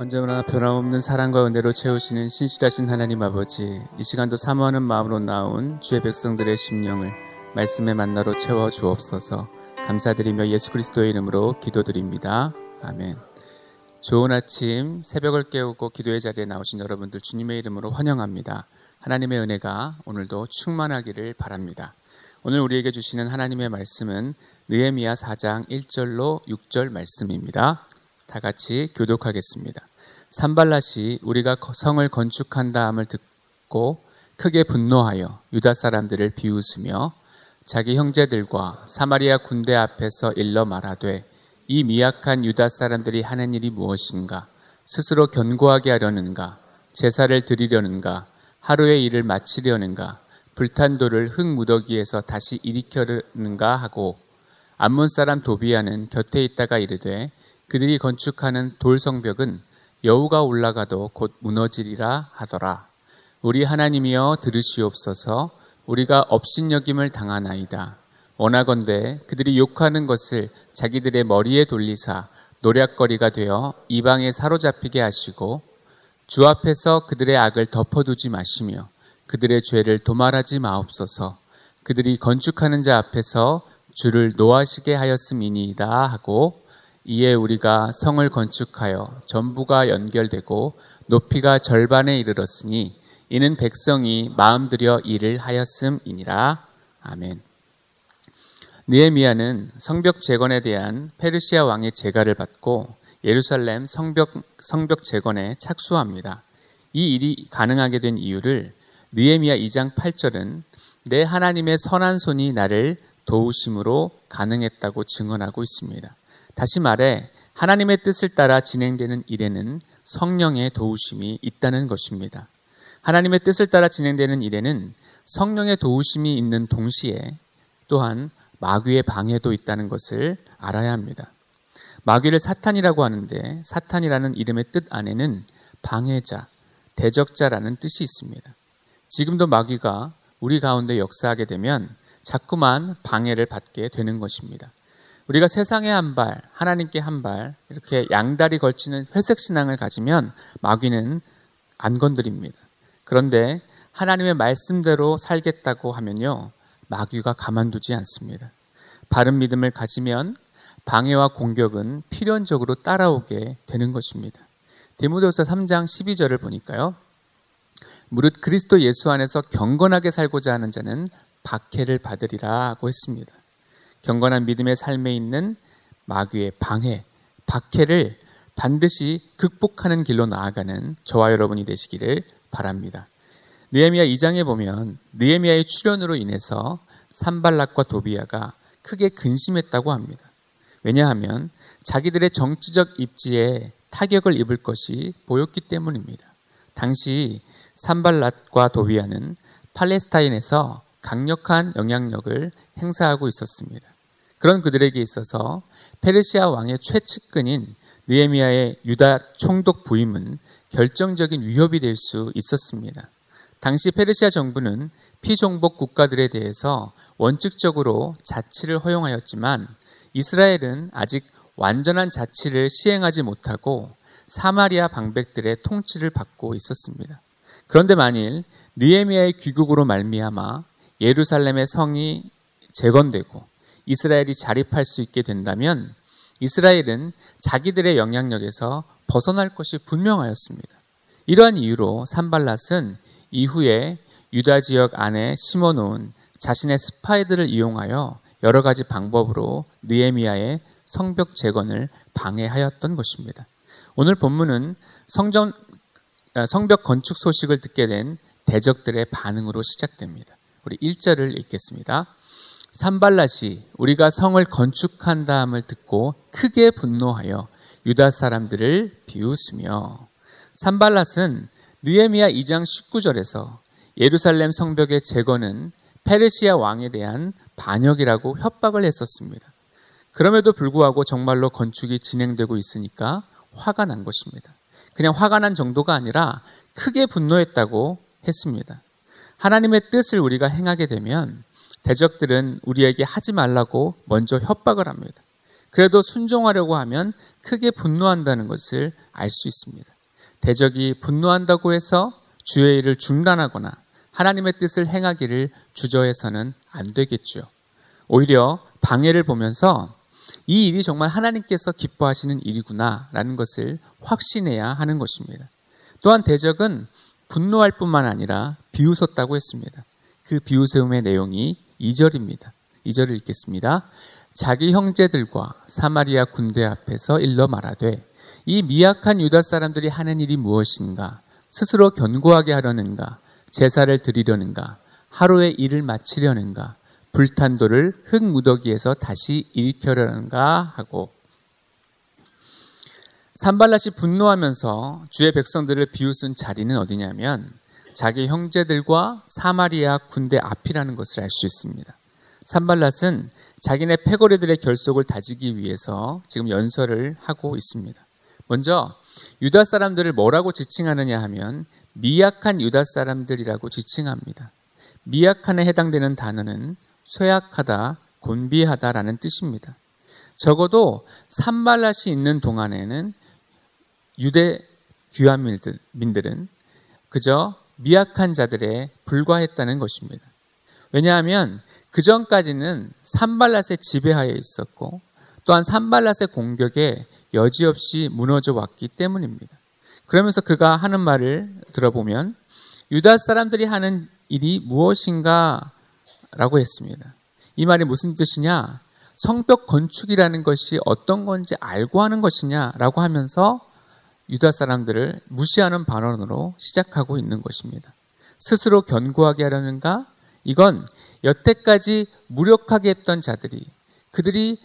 언제나 변함없는 사랑과 은혜로 채우시는 신실하신 하나님 아버지, 이 시간도 사모하는 마음으로 나온 주의 백성들의 심령을 말씀의 만나로 채워 주옵소서. 감사드리며 예수 그리스도의 이름으로 기도드립니다. 아멘. 좋은 아침, 새벽을 깨우고 기도의 자리에 나오신 여러분들 주님의 이름으로 환영합니다. 하나님의 은혜가 오늘도 충만하기를 바랍니다. 오늘 우리에게 주시는 하나님의 말씀은 느헤미야 4장 1절로 6절 말씀입니다. 다 같이 교독하겠습니다. 산발라시 우리가 성을 건축한 다음을 듣고 크게 분노하여 유다 사람들을 비웃으며 자기 형제들과 사마리아 군대 앞에서 일러 말하되 이 미약한 유다 사람들이 하는 일이 무엇인가? 스스로 견고하게 하려는가? 제사를 드리려는가? 하루의 일을 마치려는가? 불탄 돌을 흙 무더기에서 다시 일으켜는가? 하고 암몬 사람 도비아는 곁에 있다가 이르되 그들이 건축하는 돌 성벽은 여우가 올라가도 곧 무너지리라 하더라. 우리 하나님이여 들으시옵소서 우리가 업신여김을 당하나이다. 원하건대 그들이 욕하는 것을 자기들의 머리에 돌리사 노략거리가 되어 이방에 사로잡히게 하시고 주 앞에서 그들의 악을 덮어두지 마시며 그들의 죄를 도말하지 마옵소서 그들이 건축하는 자 앞에서 주를 노하시게 하였음이니이다 하고 이에 우리가 성을 건축하여 전부가 연결되고 높이가 절반에 이르렀으니 이는 백성이 마음 들여 일을 하였음이니라. 아멘. 느헤미야는 성벽 재건에 대한 페르시아 왕의 재가를 받고 예루살렘 성벽 성벽 재건에 착수합니다. 이 일이 가능하게 된 이유를 느헤미야 2장 8절은 내 하나님의 선한 손이 나를 도우심으로 가능했다고 증언하고 있습니다. 다시 말해 하나님의 뜻을 따라 진행되는 일에는 성령의 도우심이 있다는 것입니다. 하나님의 뜻을 따라 진행되는 일에는 성령의 도우심이 있는 동시에 또한 마귀의 방해도 있다는 것을 알아야 합니다. 마귀를 사탄이라고 하는데 사탄이라는 이름의 뜻 안에는 방해자, 대적자라는 뜻이 있습니다. 지금도 마귀가 우리 가운데 역사하게 되면 자꾸만 방해를 받게 되는 것입니다. 우리가 세상에 한 발, 하나님께 한 발, 이렇게 양다리 걸치는 회색 신앙을 가지면 마귀는 안 건드립니다. 그런데 하나님의 말씀대로 살겠다고 하면요, 마귀가 가만두지 않습니다. 바른 믿음을 가지면 방해와 공격은 필연적으로 따라오게 되는 것입니다. 데모데후서 3장 12절을 보니까요. 무릇 그리스도 예수 안에서 경건하게 살고자 하는 자는 박해를 받으리라고 했습니다. 경건한 믿음의 삶에 있는 마귀의 방해, 박해를 반드시 극복하는 길로 나아가는 저와 여러분이 되시기를 바랍니다. 느헤미야 2장에 보면 느헤미야의 출현으로 인해서 산발락과 도비야가 크게 근심했다고 합니다. 왜냐하면 자기들의 정치적 입지에 타격을 입을 것이 보였기 때문입니다. 당시 산발락과 도비야는 팔레스타인에서 강력한 영향력을 행사하고 있었습니다. 그런 그들에게 있어서 페르시아 왕의 최측근인 느헤미야의 유다 총독 부임은 결정적인 위협이 될 수 있었습니다. 당시 페르시아 정부는 피종복 국가들에 대해서 원칙적으로 자치를 허용하였지만 이스라엘은 아직 완전한 자치를 시행하지 못하고 사마리아 방백들의 통치를 받고 있었습니다. 그런데 만일 느헤미야의 귀국으로 말미암아 예루살렘의 성이 재건되고 이스라엘이 자립할 수 있게 된다면 이스라엘은 자기들의 영향력에서 벗어날 것이 분명하였습니다. 이러한 이유로 산발랏은 이후에 유다 지역 안에 심어놓은 자신의 스파이들을 이용하여 여러 가지 방법으로 느에미아의 성벽 재건을 방해하였던 것입니다. 오늘 본문은 성전 아, 성벽 건축 소식을 듣게 된 대적들의 반응으로 시작됩니다. 우리 1절을 읽겠습니다. 산발라시 우리가 성을 건축한 다음을 듣고 크게 분노하여 유다 사람들을 비웃으며 산발랏은 느헤미야 2장 19절에서 예루살렘 성벽의 재건은 페르시아 왕에 대한 반역이라고 협박을 했었습니다. 그럼에도 불구하고 정말로 건축이 진행되고 있으니까 화가 난 것입니다. 그냥 화가 난 정도가 아니라 크게 분노했다고 했습니다. 하나님의 뜻을 우리가 행하게 되면 대적들은 우리에게 하지 말라고 먼저 협박을 합니다. 그래도 순종하려고 하면 크게 분노한다는 것을 알 수 있습니다. 대적이 분노한다고 해서 주의 일을 중단하거나 하나님의 뜻을 행하기를 주저해서는 안 되겠죠. 오히려 방해를 보면서 이 일이 정말 하나님께서 기뻐하시는 일이구나라는 것을 확신해야 하는 것입니다. 또한 대적은 분노할 뿐만 아니라 비웃었다고 했습니다. 그 비웃음의 내용이 2절입니다. 2절을 읽겠습니다. 자기 형제들과 사마리아 군대 앞에서 일러 말하되 이 미약한 유다 사람들이 하는 일이 무엇인가? 스스로 견고하게 하려는가? 제사를 드리려는가? 하루의 일을 마치려는가? 불탄 돌을 흙 무더기에서 다시 일으켜려는가 하고 산발랏이 분노하면서 주의 백성들을 비웃은 자리는 어디냐면 자기 형제들과 사마리아 군대 앞이라는 것을 알 수 있습니다. 산발랏은 자기네 패거리들의 결속을 다지기 위해서 지금 연설을 하고 있습니다. 먼저 유다 사람들을 뭐라고 지칭하느냐 하면 미약한 유다 사람들이라고 지칭합니다. 미약한에 해당되는 단어는 쇠약하다, 곤비하다라는 뜻입니다. 적어도 산발랏이 있는 동안에는 유대 귀환민들은 그저 미약한 자들에 불과했다는 것입니다. 왜냐하면 그 전까지는 산발랏의 지배하에 있었고 또한 산발랏의 공격에 여지없이 무너져 왔기 때문입니다. 그러면서 그가 하는 말을 들어보면 유다 사람들이 하는 일이 무엇인가 라고 했습니다. 이 말이 무슨 뜻이냐? 성벽 건축이라는 것이 어떤 건지 알고 하는 것이냐 라고 하면서 유다 사람들을 무시하는 발언으로 시작하고 있는 것입니다. 스스로 견고하게 하려는가? 이건 여태까지 무력하게 했던 자들이 그들이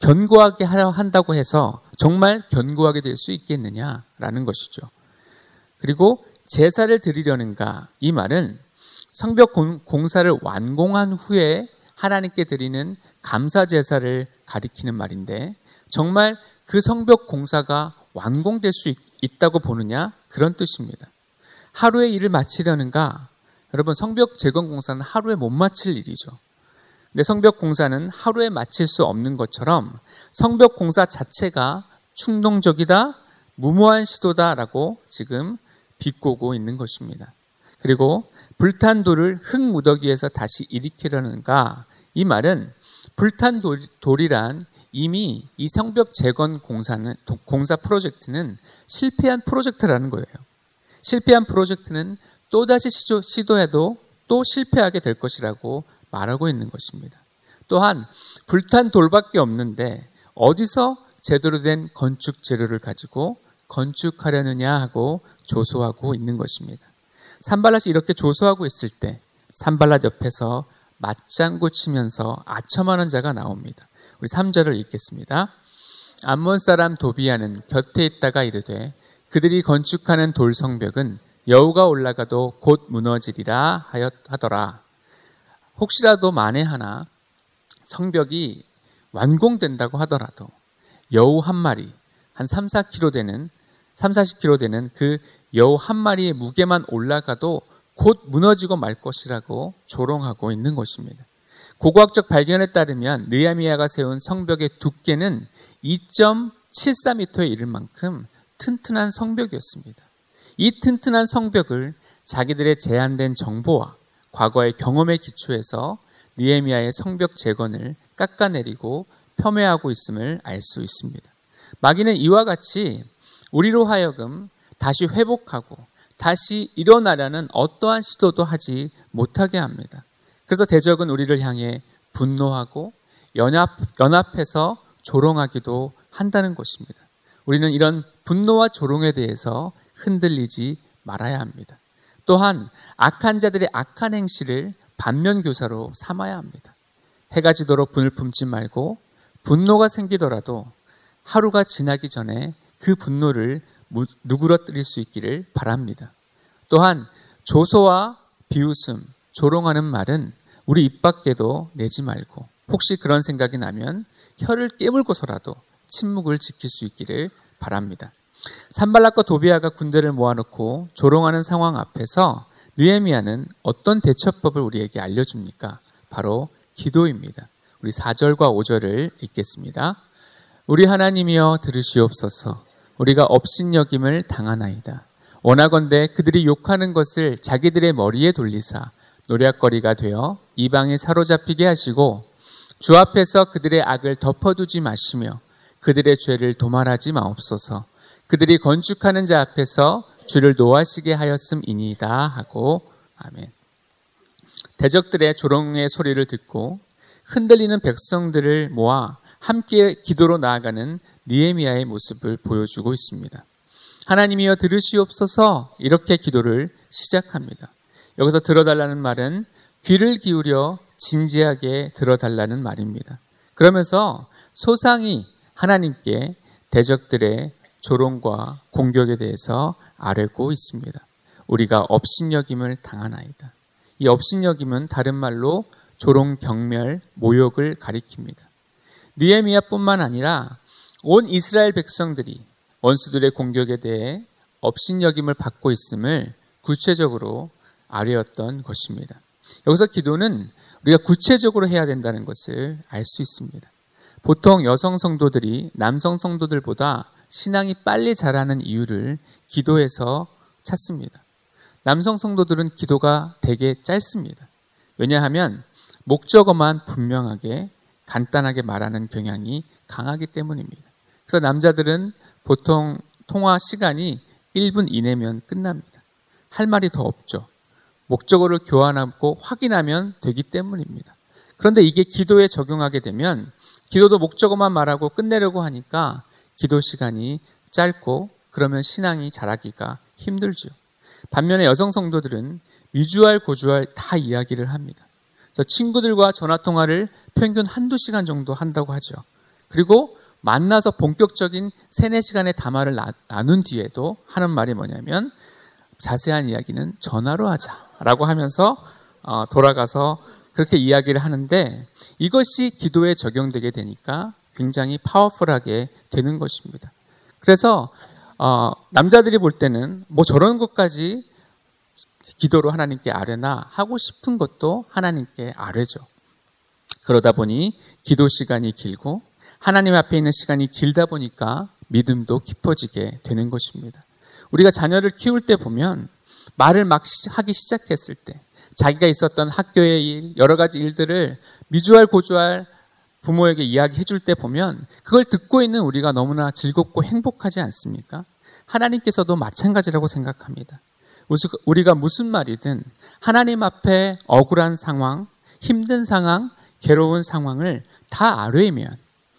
견고하게 하려 한다고 해서 정말 견고하게 될 수 있겠느냐라는 것이죠. 그리고 제사를 드리려는가? 이 말은 성벽 공사를 완공한 후에 하나님께 드리는 감사 제사를 가리키는 말인데 정말 그 성벽 공사가 완공될 수 있, 다고 보느냐? 그런 뜻입니다. 하루의 일을 마치려는가? 여러분 성벽 재건 공사는 하루에 못 마칠 일이죠. 근데 성벽 공사는 하루에 마칠 수 없는 것처럼 성벽 공사 자체가 충동적이다, 무모한 시도다라고 지금 비꼬고 있는 것입니다. 그리고 불탄 돌을 흙 무더기에서 다시 일으키려는가? 이 말은 불탄 돌이란 이미 이 성벽 재건 공사는 공사 프로젝트는 실패한 프로젝트라는 거예요. 실패한 프로젝트는 또다시 시도, 해도 또 실패하게 될 것이라고 말하고 있는 것입니다. 또한 불탄 돌밖에 없는데 어디서 제대로 된 건축 재료를 가지고 건축하려느냐 하고 조소하고 있는 것입니다. 산발랏이 이렇게 조소하고 있을 때 산발랏 옆에서 맞장구 치면서 아첨하는 자가 나옵니다. 우리 3절을 읽겠습니다. 암몬 사람 도비아는 곁에 있다가 이르되 그들이 건축하는 돌 성벽은 여우가 올라가도 곧 무너지리라 하더라. 혹시라도 만에 하나 성벽이 완공된다고 하더라도 여우 한 마리 한 3, 4kg 되는 3, 40kg 되는 그 여우 한 마리의 무게만 올라가도 곧 무너지고 말 것이라고 조롱하고 있는 것입니다. 고고학적 발견에 따르면 느야미야가 세운 성벽의 두께는 2.74m에 이를 만큼 튼튼한 성벽이었습니다. 이 튼튼한 성벽을 자기들의 제한된 정보와 과거의 경험에 기초해서 니에미아의 성벽 재건을 깎아내리고 폄훼하고 있음을 알 수 있습니다. 마귀는 이와 같이 우리로 하여금 다시 회복하고 다시 일어나려는 어떠한 시도도 하지 못하게 합니다. 그래서 대적은 우리를 향해 분노하고 연합, 연합해서 조롱하기도 한다는 것입니다. 우리는 이런 분노와 조롱에 대해서 흔들리지 말아야 합니다. 또한 악한 자들의 악한 행실을 반면교사로 삼아야 합니다. 해가 지도록 분을 품지 말고 분노가 생기더라도 하루가 지나기 전에 그 분노를 누그러뜨릴 수 있기를 바랍니다. 또한 조소와 비웃음, 조롱하는 말은 우리 입 밖에도 내지 말고 혹시 그런 생각이 나면 혀를 깨물고서라도 침묵을 지킬 수 있기를 바랍니다. 산발락과 도비아가 군대를 모아놓고 조롱하는 상황 앞에서 느헤미야는 어떤 대처법을 우리에게 알려줍니까? 바로 기도입니다. 우리 4절과 5절을 읽겠습니다. 우리 하나님이여 들으시옵소서. 우리가 업신여김을 당하나이다. 원하건대 그들이 욕하는 것을 자기들의 머리에 돌리사 노략거리가 되어 이방에 사로잡히게 하시고 주 앞에서 그들의 악을 덮어두지 마시며 그들의 죄를 도말하지 마옵소서. 그들이 건축하는 자 앞에서 주를 노하시게 하였음이니이다 하고 아멘. 대적들의 조롱의 소리를 듣고 흔들리는 백성들을 모아 함께 기도로 나아가는 니에미아의 모습을 보여주고 있습니다. 하나님이여 들으시옵소서 이렇게 기도를 시작합니다. 여기서 들어달라는 말은 귀를 기울여 진지하게 들어달라는 말입니다. 그러면서 소상히 하나님께 대적들의 조롱과 공격에 대해서 아뢰고 있습니다. 우리가 업신여김을 당하나이다. 이 업신여김은 다른 말로 조롱, 경멸, 모욕을 가리킵니다. 니에미아뿐만 아니라 온 이스라엘 백성들이 원수들의 공격에 대해 업신여김을 받고 있음을 구체적으로 아뢰었던 것입니다. 여기서 기도는 우리가 구체적으로 해야 된다는 것을 알 수 있습니다. 보통 여성 성도들이 남성 성도들보다 신앙이 빨리 자라는 이유를 기도에서 찾습니다. 남성 성도들은 기도가 되게 짧습니다. 왜냐하면 목적어만 분명하게 간단하게 말하는 경향이 강하기 때문입니다. 그래서 남자들은 보통 통화 시간이 1분 이내면 끝납니다. 할 말이 더 없죠. 목적어를 교환하고 확인하면 되기 때문입니다. 그런데 이게 기도에 적용하게 되면 기도도 목적어만 말하고 끝내려고 하니까 기도 시간이 짧고 그러면 신앙이 자라기가 힘들죠. 반면에 여성 성도들은 미주알, 고주알 다 이야기를 합니다. 그래서 친구들과 전화 통화를 평균 한두 시간 정도 한다고 하죠. 그리고 만나서 본격적인 세네 시간의 담화를 나눈 뒤에도 하는 말이 뭐냐면 자세한 이야기는 전화로 하자라고 하면서 어, 돌아가서 그렇게 이야기를 하는데 이것이 기도에 적용되게 되니까 굉장히 파워풀하게 되는 것입니다. 그래서 어, 남자들이 볼 때는 뭐 저런 것까지 기도로 하나님께 아뢰나 하고 싶은 것도 하나님께 아뢰죠. 그러다 보니 기도 시간이 길고 하나님 앞에 있는 시간이 길다 보니까 믿음도 깊어지게 되는 것입니다. 우리가 자녀를 키울 때 보면 말을 막 하기 시작했을 때 자기가 있었던 학교의 일, 여러 가지 일들을 미주알 고주알 부모에게 이야기해 줄 때 보면 그걸 듣고 있는 우리가 너무나 즐겁고 행복하지 않습니까? 하나님께서도 마찬가지라고 생각합니다. 우리가 무슨 말이든 하나님 앞에 억울한 상황, 힘든 상황, 괴로운 상황을 다 아뢰면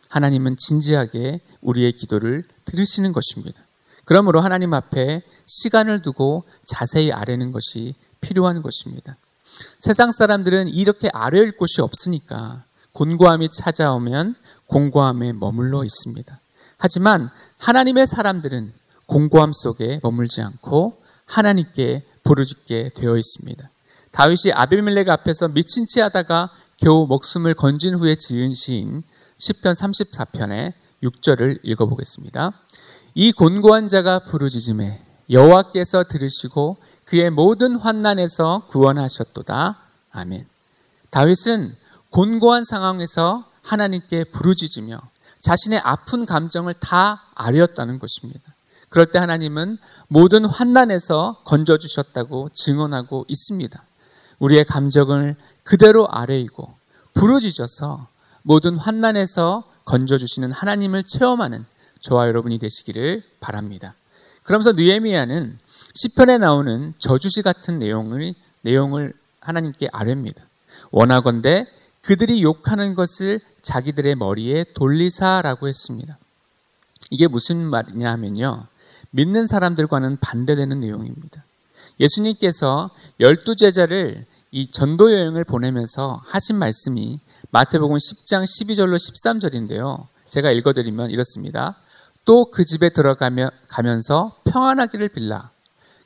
하나님은 진지하게 우리의 기도를 들으시는 것입니다. 그러므로 하나님 앞에 시간을 두고 자세히 아뢰는 것이 필요한 것입니다. 세상 사람들은 이렇게 아뢰일 곳이 없으니까 곤고함이 찾아오면 공고함에 머물러 있습니다. 하지만 하나님의 사람들은 공고함 속에 머물지 않고 하나님께 부르짖게 되어 있습니다. 다윗이 아비멜렉 앞에서 미친 채 하다가 겨우 목숨을 건진 후에 지은 시인 10편 34편의 6절을 읽어보겠습니다. 이 곤고한 자가 부르짖음에 여호와께서 들으시고 그의 모든 환난에서 구원하셨도다. 아멘. 다윗은 곤고한 상황에서 하나님께 부르짖으며 자신의 아픈 감정을 다 아뢰었다는 것입니다. 그럴 때 하나님은 모든 환난에서 건져 주셨다고 증언하고 있습니다. 우리의 감정을 그대로 아뢰이고 부르짖어서 모든 환난에서 건져 주시는 하나님을 체험하는 저와 여러분이 되시기를 바랍니다. 그러면서 느에미아는 시편에 나오는 저주시 같은 내용을 내용을 하나님께 아뢰입니다. 원하건대 그들이 욕하는 것을 자기들의 머리에 돌리사라고 했습니다. 이게 무슨 말이냐 하면요. 믿는 사람들과는 반대되는 내용입니다. 예수님께서 열두 제자를 이 전도 여행을 보내면서 하신 말씀이 마태복음 10장 12절로 13절인데요. 제가 읽어드리면 이렇습니다. 또 그 집에 들어가면 가면서 평안하기를 빌라.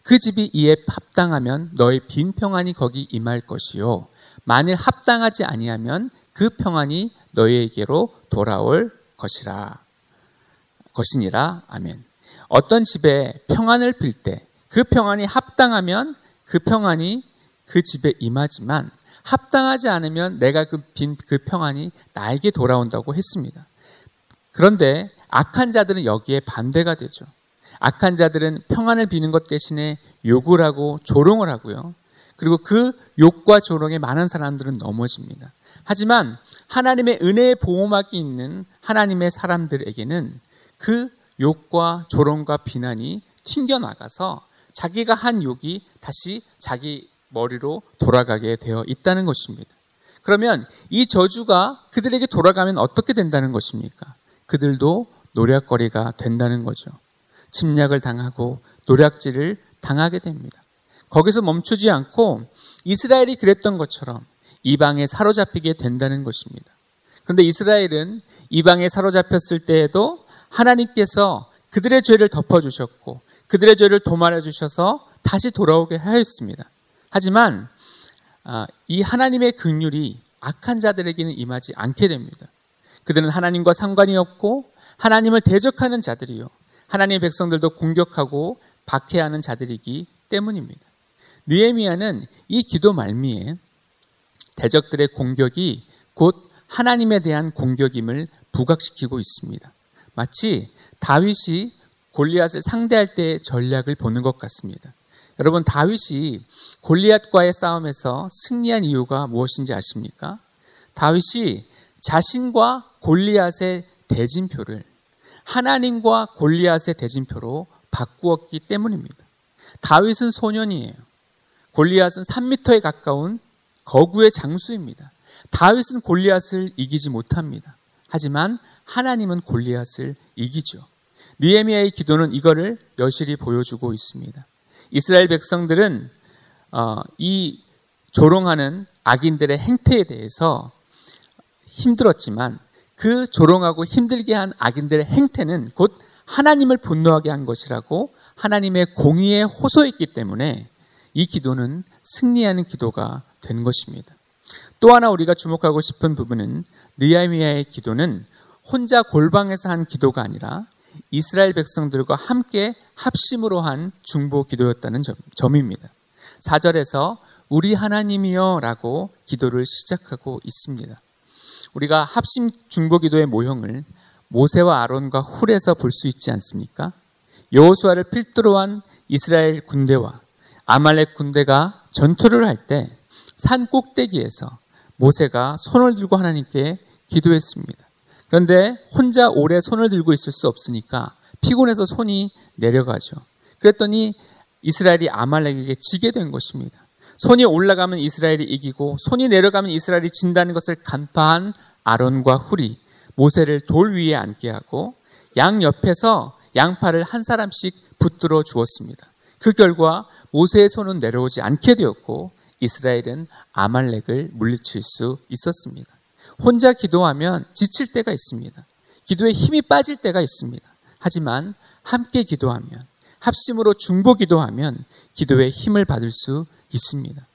그 집이 이에 합당하면 너의 빈 평안이 거기 임할 것이요. 만일 합당하지 아니하면 그 평안이 너희에게로 돌아올 것이라. 것이니라. 아멘. 어떤 집에 평안을 빌 때 그 평안이 합당하면 그 평안이 그 집에 임하지만 합당하지 않으면 내가 그 빈그 그 평안이 나에게 돌아온다고 했습니다. 그런데 악한 자들은 여기에 반대가 되죠. 악한 자들은 평안을 비는 것 대신에 욕을 하고 조롱을 하고요. 그리고 그 욕과 조롱에 많은 사람들은 넘어집니다. 하지만 하나님의 은혜의 보호막이 있는 하나님의 사람들에게는 그 욕과 조롱과 비난이 튕겨나가서 자기가 한 욕이 다시 자기 머리로 돌아가게 되어 있다는 것입니다. 그러면 이 저주가 그들에게 돌아가면 어떻게 된다는 것입니까? 그들도 노략거리가 된다는 거죠. 침략을 당하고 노략질을 당하게 됩니다. 거기서 멈추지 않고 이스라엘이 그랬던 것처럼 이방에 사로잡히게 된다는 것입니다. 그런데 이스라엘은 이방에 사로잡혔을 때에도 하나님께서 그들의 죄를 덮어주셨고 그들의 죄를 도말해 주셔서 다시 돌아오게 하였습니다. 하지만 아, 이 하나님의 극률이 악한 자들에게는 임하지 않게 됩니다. 그들은 하나님과 상관이 없고 하나님을 대적하는 자들이요. 하나님의 백성들도 공격하고 박해하는 자들이기 때문입니다. 느에미아는 이 기도 말미에 대적들의 공격이 곧 하나님에 대한 공격임을 부각시키고 있습니다. 마치 다윗이 골리앗을 상대할 때의 전략을 보는 것 같습니다. 여러분 다윗이 골리앗과의 싸움에서 승리한 이유가 무엇인지 아십니까? 다윗이 자신과 골리앗의 대진표를 하나님과 골리앗의 대진표로 바꾸었기 때문입니다. 다윗은 소년이에요. 골리앗은 3미터에 가까운 거구의 장수입니다. 다윗은 골리앗을 이기지 못합니다. 하지만 하나님은 골리앗을 이기죠. 니에미아의 기도는 이거를 여실히 보여주고 있습니다. 이스라엘 백성들은 어, 이 조롱하는 악인들의 행태에 대해서 힘들었지만 그 조롱하고 힘들게 한 악인들의 행태는 곧 하나님을 분노하게 한 것이라고 하나님의 공의에 호소했기 때문에 이 기도는 승리하는 기도가 된 것입니다. 또 하나 우리가 주목하고 싶은 부분은 느야미야의 기도는 혼자 골방에서 한 기도가 아니라 이스라엘 백성들과 함께 합심으로 한 중보 기도였다는 점, 입니다 4절에서 우리 하나님이여 라고 기도를 시작하고 있습니다. 우리가 합심 중보 기도의 모형을 모세와 아론과 훌에서 볼 수 있지 않습니까? 여호수아를 필두로 한 이스라엘 군대와 아말렉 군대가 전투를 할 때 산 꼭대기에서 모세가 손을 들고 하나님께 기도했습니다. 그런데 혼자 오래 손을 들고 있을 수 없으니까 피곤해서 손이 내려가죠. 그랬더니 이스라엘이 아말렉에게 지게 된 것입니다. 손이 올라가면 이스라엘이 이기고 손이 내려가면 이스라엘이 진다는 것을 간파한 아론과 훌이 모세를 돌 위에 앉게 하고 양 옆에서 양팔을 한 사람씩 붙들어 주었습니다. 그 결과 모세의 손은 내려오지 않게 되었고 이스라엘은 아말렉을 물리칠 수 있었습니다. 혼자 기도하면 지칠 때가 있습니다. 기도에 힘이 빠질 때가 있습니다. 하지만 함께 기도하면 합심으로 중보 기도하면 기도에 힘을 받을 수 있습니다.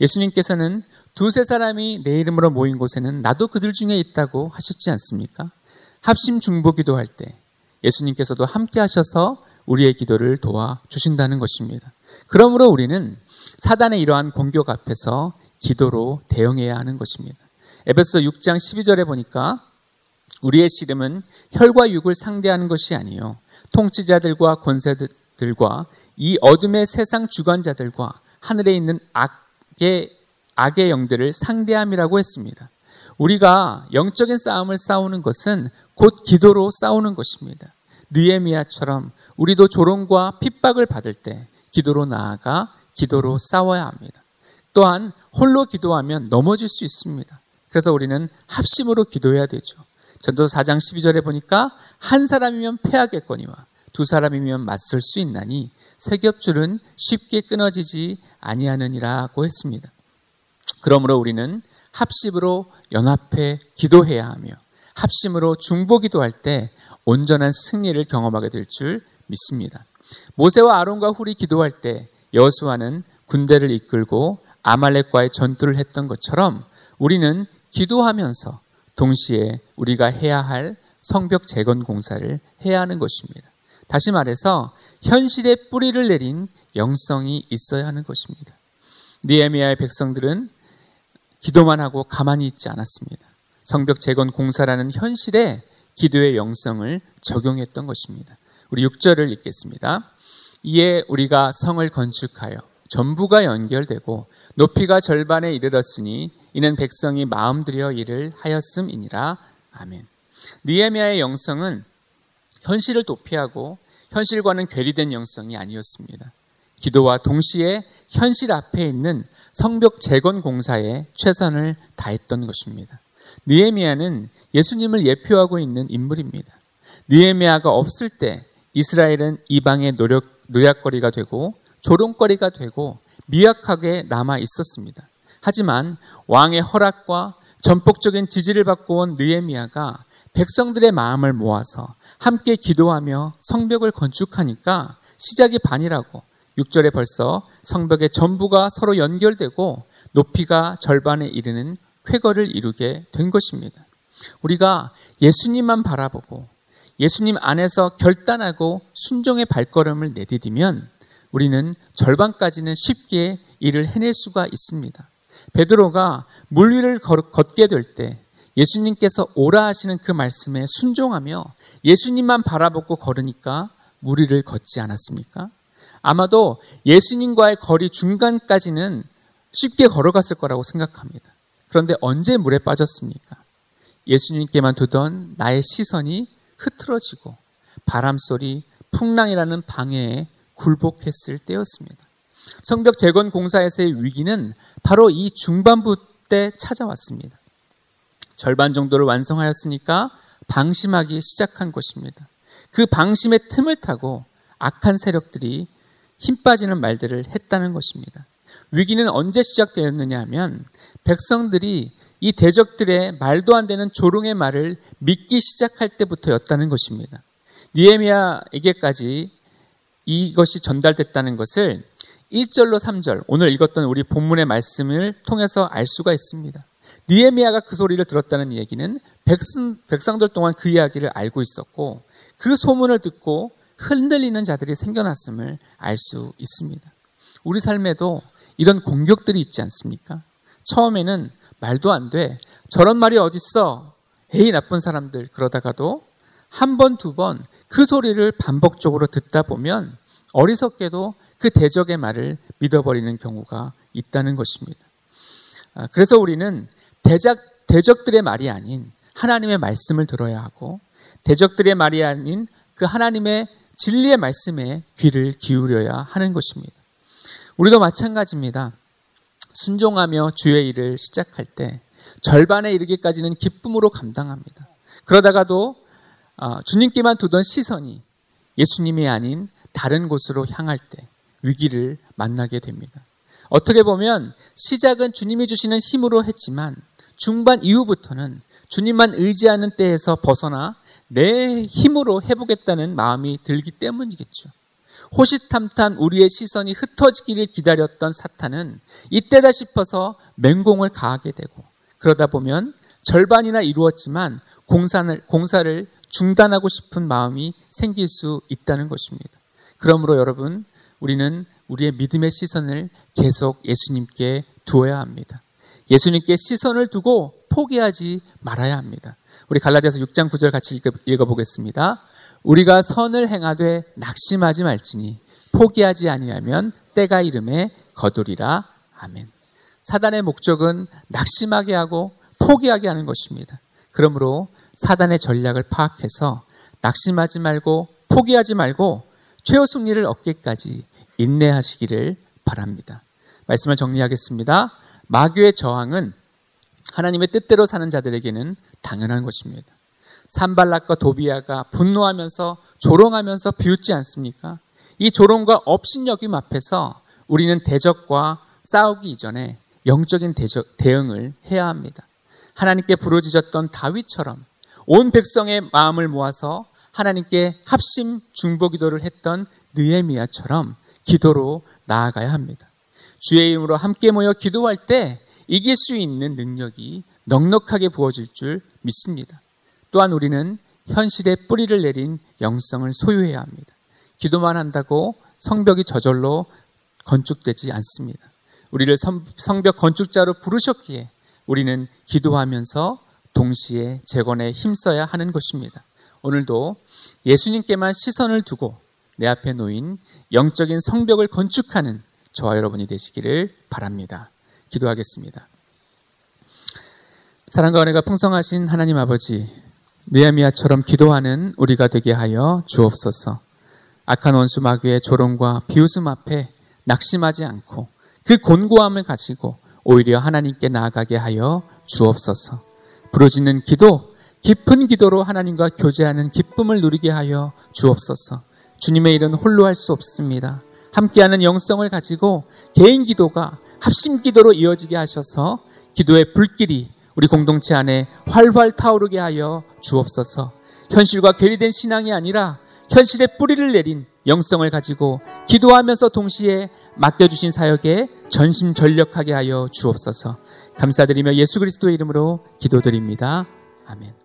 예수님께서는 두세 사람이 내 이름으로 모인 곳에는 나도 그들 중에 있다고 하셨지 않습니까? 합심 중보 기도할 때 예수님께서도 함께 하셔서 우리의 기도를 도와 주신다는 것입니다. 그러므로 우리는 사단의 이러한 공격 앞에서 기도로 대응해야 하는 것입니다. 에베소 6장 12절에 보니까 우리의 씨름은 혈과 육을 상대하는 것이 아니요 통치자들과 권세들과 이 어둠의 세상 주관자들과 하늘에 있는 악의 악의 영들을 상대함이라고 했습니다. 우리가 영적인 싸움을 싸우는 것은 곧 기도로 싸우는 것입니다. 느에미아처럼 우리도 조롱과 핍박을 받을 때 기도로 나아가 기도로 싸워야 합니다. 또한 홀로 기도하면 넘어질 수 있습니다. 그래서 우리는 합심으로 기도해야 되죠. 전도 4장 12절에 보니까 한 사람이면 패하겠거니와 두 사람이면 맞설 수 있나니 세 겹줄은 쉽게 끊어지지 아니하느니라고 했습니다. 그러므로 우리는 합심으로 연합해 기도해야 하며 합심으로 중보 기도할 때 온전한 승리를 경험하게 될 줄 믿습니다. 모세와 아론과 훌이 기도할 때 여수아는 군대를 이끌고 아말렉과의 전투를 했던 것처럼 우리는 기도하면서 동시에 우리가 해야 할 성벽 재건 공사를 해야 하는 것입니다. 다시 말해서 현실에 뿌리를 내린 영성이 있어야 하는 것입니다. 니에미아의 백성들은 기도만 하고 가만히 있지 않았습니다. 성벽 재건 공사라는 현실에 기도의 영성을 적용했던 것입니다. 우리 6절을 읽겠습니다. 이에 우리가 성을 건축하여 전부가 연결되고 높이가 절반에 이르렀으니 이는 백성이 마음 들여 일을 하였음이니라. 아멘. 니에미아의 영성은 현실을 도피하고 현실과는 괴리된 영성이 아니었습니다. 기도와 동시에 현실 앞에 있는 성벽 재건 공사에 최선을 다했던 것입니다. 니에미아는 예수님을 예표하고 있는 인물입니다. 니에미아가 없을 때 이스라엘은 이방의 노력, 노약거리가 되고 조롱거리가 되고 미약하게 남아 있었습니다. 하지만 왕의 허락과 전폭적인 지지를 받고 온 느에미아가 백성들의 마음을 모아서 함께 기도하며 성벽을 건축하니까 시작이 반이라고 6절에 벌써 성벽의 전부가 서로 연결되고 높이가 절반에 이르는 쾌거를 이루게 된 것입니다. 우리가 예수님만 바라보고 예수님 안에서 결단하고 순종의 발걸음을 내디디면 우리는 절반까지는 쉽게 일을 해낼 수가 있습니다. 베드로가 물 위를 걷게 될 때 예수님께서 오라 하시는 그 말씀에 순종하며 예수님만 바라보고 걸으니까 물 위를 걷지 않았습니까? 아마도 예수님과의 거리 중간까지는 쉽게 걸어갔을 거라고 생각합니다. 그런데 언제 물에 빠졌습니까? 예수님께만 두던 나의 시선이 흐트러지고 바람소리, 풍랑이라는 방해에 굴복했을 때였습니다. 성벽 재건 공사에서의 위기는 바로 이 중반부 때 찾아왔습니다. 절반 정도를 완성하였으니까 방심하기 시작한 것입니다. 그 방심의 틈을 타고 악한 세력들이 힘 빠지는 말들을 했다는 것입니다. 위기는 언제 시작되었느냐 하면 백성들이 이 대적들의 말도 안 되는 조롱의 말을 믿기 시작할 때부터였다는 것입니다. 니에미아에게까지 이것이 전달됐다는 것을 1절로 3절 오늘 읽었던 우리 본문의 말씀을 통해서 알 수가 있습니다. 니에미아가 그 소리를 들었다는 얘기는 백성, 백성들 동안 그 이야기를 알고 있었고 그 소문을 듣고 흔들리는 자들이 생겨났음을 알 수 있습니다. 우리 삶에도 이런 공격들이 있지 않습니까? 처음에는 말도 안 돼. 저런 말이 어딨어? 에이, 나쁜 사람들. 그러다가도 한 번, 두 번 그 소리를 반복적으로 듣다 보면 어리석게도 그 대적의 말을 믿어버리는 경우가 있다는 것입니다. 아, 그래서 우리는 대적, 대적들의 말이 아닌 하나님의 말씀을 들어야 하고 대적들의 말이 아닌 그 하나님의 진리의 말씀에 귀를 기울여야 하는 것입니다. 우리도 마찬가지입니다. 순종하며 주의 일을 시작할 때 절반에 이르기까지는 기쁨으로 감당합니다. 그러다가도 어, 주님께만 두던 시선이 예수님이 아닌 다른 곳으로 향할 때 위기를 만나게 됩니다. 어떻게 보면 시작은 주님이 주시는 힘으로 했지만 중반 이후부터는 주님만 의지하는 때에서 벗어나 내 힘으로 해보겠다는 마음이 들기 때문이겠죠. 호시탐탐 우리의 시선이 흩어지기를 기다렸던 사탄은 이때다 싶어서 맹공을 가하게 되고 그러다 보면 절반이나 이루었지만 공사를, 공사를 중단하고 싶은 마음이 생길 수 있다는 것입니다. 그러므로 여러분, 우리는 우리의 믿음의 시선을 계속 예수님께 두어야 합니다. 예수님께 시선을 두고 포기하지 말아야 합니다. 우리 갈라디아서 6장 9절 같이 읽어 보겠습니다. 우리가 선을 행하되 낙심하지 말지니 포기하지 아니하면 때가 이름에 거두리라. 아멘. 사단의 목적은 낙심하게 하고 포기하게 하는 것입니다. 그러므로 사단의 전략을 파악해서 낙심하지 말고 포기하지 말고 최후 승리를 얻기까지 인내하시기를 바랍니다. 말씀을 정리하겠습니다. 마귀의 저항은 하나님의 뜻대로 사는 자들에게는 당연한 것입니다. 산발락과 도비아가 분노하면서 조롱하면서 비웃지 않습니까? 이 조롱과 업신여김 앞에서 우리는 대적과 싸우기 이전에 영적인 대적, 대응을 해야 합니다. 하나님께 부르짖었던 다윗처럼 온 백성의 마음을 모아서 하나님께 합심 중보 기도를 했던 느에미아처럼 기도로 나아가야 합니다. 주의 이름으로 함께 모여 기도할 때 이길 수 있는 능력이 넉넉하게 부어질 줄 믿습니다. 또한 우리는 현실에 뿌리를 내린 영성을 소유해야 합니다. 기도만 한다고 성벽이 저절로 건축되지 않습니다. 우리를 성벽 건축자로 부르셨기에 우리는 기도하면서 동시에 재건에 힘써야 하는 것입니다. 오늘도 예수님께만 시선을 두고 내 앞에 놓인 영적인 성벽을 건축하는 저와 여러분이 되시기를 바랍니다. 기도하겠습니다. 사랑과 은혜가 풍성하신 하나님 아버지, 느헤미야처럼 기도하는 우리가 되게 하여 주옵소서. 악한 원수 마귀의 조롱과 비웃음 앞에 낙심하지 않고 그 곤고함을 가지고 오히려 하나님께 나아가게 하여 주옵소서. 부르짖는 기도, 깊은 기도로 하나님과 교제하는 기쁨을 누리게 하여 주옵소서. 주님의 일은 홀로 할 수 없습니다. 함께하는 영성을 가지고 개인 기도가 합심 기도로 이어지게 하셔서 기도의 불길이 우리 공동체 안에 활활 타오르게 하여 주옵소서. 현실과 괴리된 신앙이 아니라 현실의 뿌리를 내린 영성을 가지고 기도하면서 동시에 맡겨주신 사역에 전심 전력하게 하여 주옵소서. 감사드리며 예수 그리스도의 이름으로 기도드립니다. 아멘.